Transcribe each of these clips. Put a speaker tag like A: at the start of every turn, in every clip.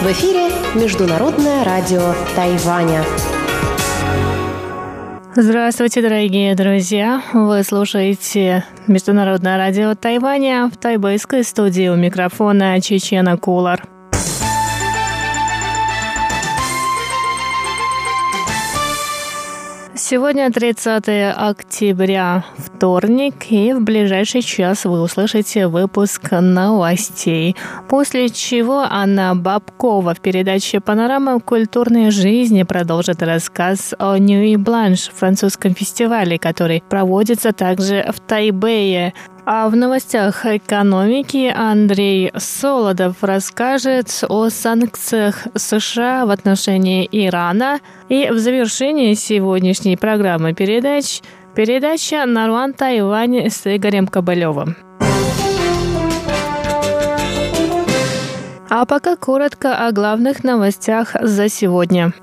A: В эфире Международное радио Тайваня.
B: Здравствуйте, дорогие друзья! Вы слушаете Международное радио Тайваня в тайбэйской студии у микрофона Чечена Кулар. Сегодня 30 октября, вторник, и в ближайший час вы услышите выпуск новостей, после чего Анна Бабкова в передаче «Панорама культурной жизни» продолжит рассказ о Ньюи Бланш, французском фестивале, который проводится также в Тайбэе. А в новостях экономики Андрей Солодов расскажет о санкциях США в отношении Ирана. И в завершении сегодняшней программы передач передача «Наруан Тайвань» с Игорем Кобылевым. А пока коротко о главных новостях за сегодня.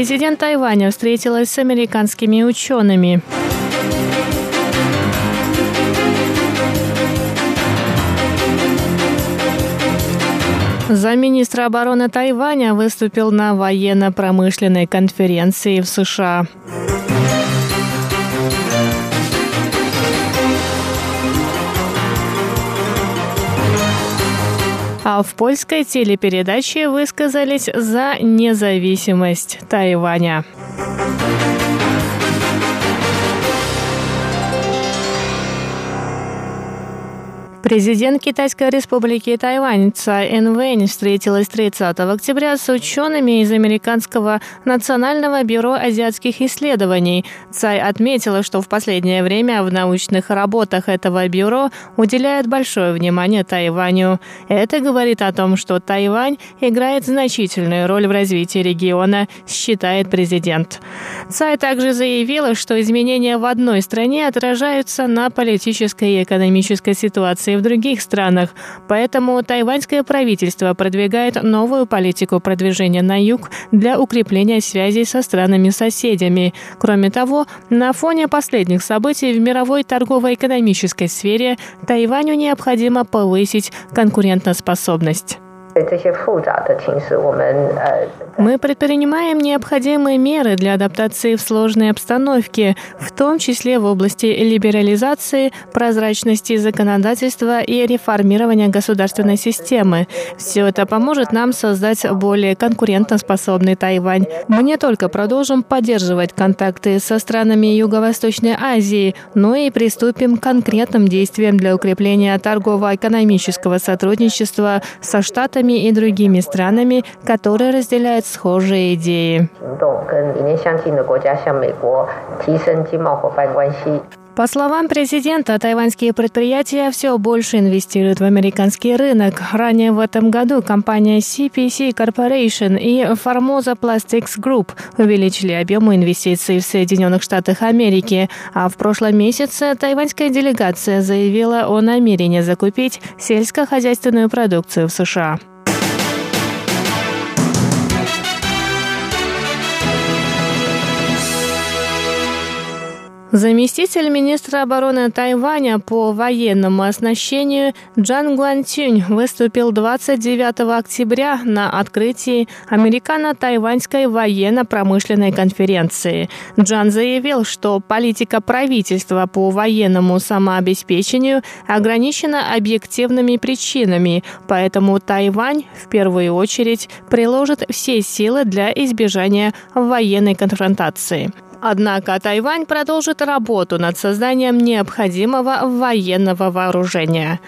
B: Президент Тайваня встретилась с американскими учеными. Замминистра обороны Тайваня выступил на военно-промышленной конференции в США. А в польской телепередаче высказались за независимость Тайваня. Президент Китайской республики Тайвань Цай Энвэнь встретилась 30 октября с учеными из Американского национального бюро азиатских исследований. Цай отметила, что в последнее время в научных работах этого бюро уделяют большое внимание Тайваню. Это говорит о том, что Тайвань играет значительную роль в развитии региона, считает президент. Цай также заявила, что изменения в одной стране отражаются на политической и экономической ситуации ситуации в других странах. Поэтому тайваньское правительство продвигает новую политику продвижения на юг для укрепления связей со странами-соседями. Кроме того, на фоне последних событий в мировой торгово-экономической сфере Тайваню необходимо повысить конкурентоспособность. Мы предпринимаем необходимые меры для адаптации в сложной обстановке, в том числе в области либерализации, прозрачности законодательства и реформирования государственной системы. Все это поможет нам создать более конкурентоспособный Тайвань. Мы не только продолжим поддерживать контакты со странами Юго-Восточной Азии, но и приступим к конкретным действиям для укрепления торгово-экономического сотрудничества со Штатами Штатами и другими странами, которые разделяют схожие идеи. По словам президента, тайваньские предприятия все больше инвестируют в американский рынок. Ранее в этом году компания CPC Corporation и Formosa Plastics Group увеличили объемы инвестиций в Соединенных Штатах Америки, а в прошлом месяце тайваньская делегация заявила о намерении закупить сельскохозяйственную продукцию в США. Заместитель министра обороны Тайваня по военному оснащению Джан Гуантюнь выступил 29 октября на открытии Американо-Тайваньской военно-промышленной конференции. Джан заявил, что политика правительства по военному самообеспечению ограничена объективными причинами, поэтому Тайвань в первую очередь приложит все силы для избежания военной конфронтации. Однако Тайвань продолжит работу над созданием необходимого военного вооружения.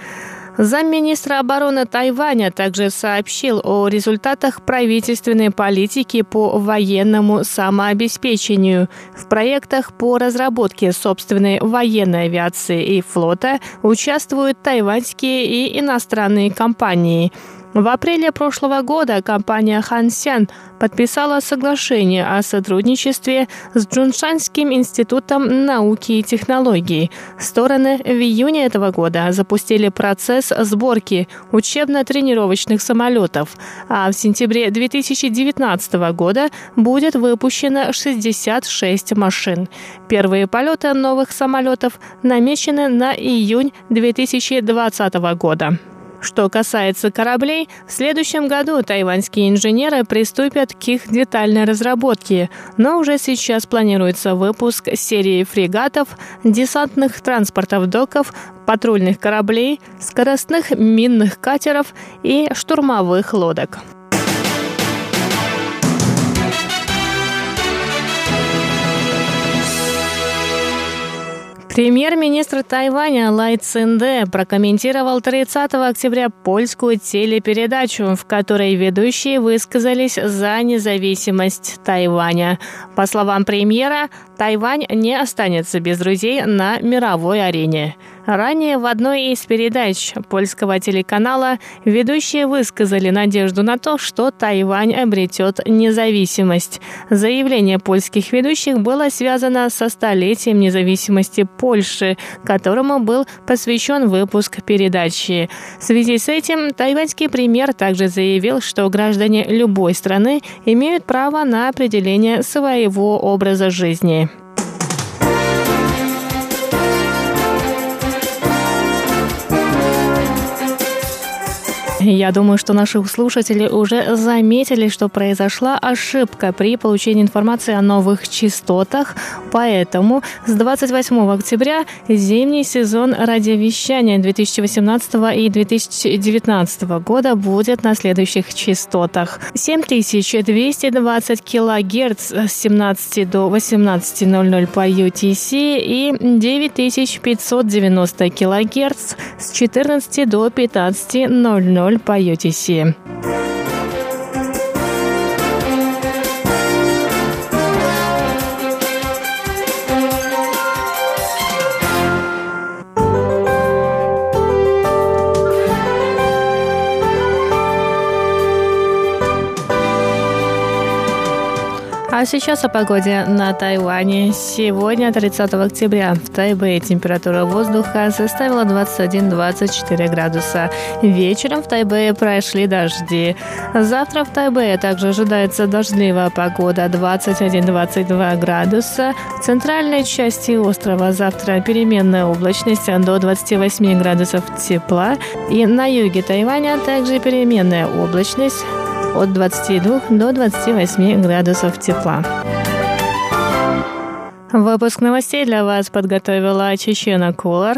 B: Замминистра обороны Тайваня также сообщил о результатах правительственной политики по военному самообеспечению. В проектах по разработке собственной военной авиации и флота участвуют тайваньские и иностранные компании. В апреле прошлого года компания Хансян подписала соглашение о сотрудничестве с Джуншанским институтом науки и технологий. Стороны в июне этого года запустили процесс сборки учебно-тренировочных самолетов, а в сентябре 2019 года будет выпущено 66 машин. Первые полеты новых самолетов намечены на июнь 2020 года. Что касается кораблей, в следующем году тайваньские инженеры приступят к их детальной разработке, но уже сейчас планируется выпуск серии фрегатов, десантных транспортов доков, патрульных кораблей, скоростных минных катеров и штурмовых лодок. Премьер-министр Тайваня Лай Цинде прокомментировал 30 октября польскую телепередачу, в которой ведущие высказались за независимость Тайваня. По словам премьера, Тайвань не останется без друзей на мировой арене. Ранее в одной из передач польского телеканала ведущие высказали надежду на то, что Тайвань обретет независимость. Заявление польских ведущих было связано со столетием независимости Польши, которому был посвящен выпуск передачи. В связи с этим тайваньский премьер также заявил, что граждане любой страны имеют право на определение своего образа жизни. Я думаю, что наши слушатели уже заметили, что произошла ошибка при получении информации о новых частотах, поэтому с 28 октября зимний сезон радиовещания 2018 и 2019 года будет на следующих частотах. 7220 килогерц с 17 до 18.00 по UTC и 9590 килогерц с 14 до 15.00 роль по UTC. А сейчас о погоде на Тайване. Сегодня, 30 октября, в Тайбэе температура воздуха составила 21-24 градуса. Вечером в Тайбэе прошли дожди. Завтра в Тайбэе также ожидается дождливая погода 21-22 градуса. В центральной части острова завтра переменная облачность до 28 градусов тепла. И на юге Тайваня также переменная облачность от 22 до 28 градусов тепла. Выпуск новостей для вас подготовила Чечена Кулар.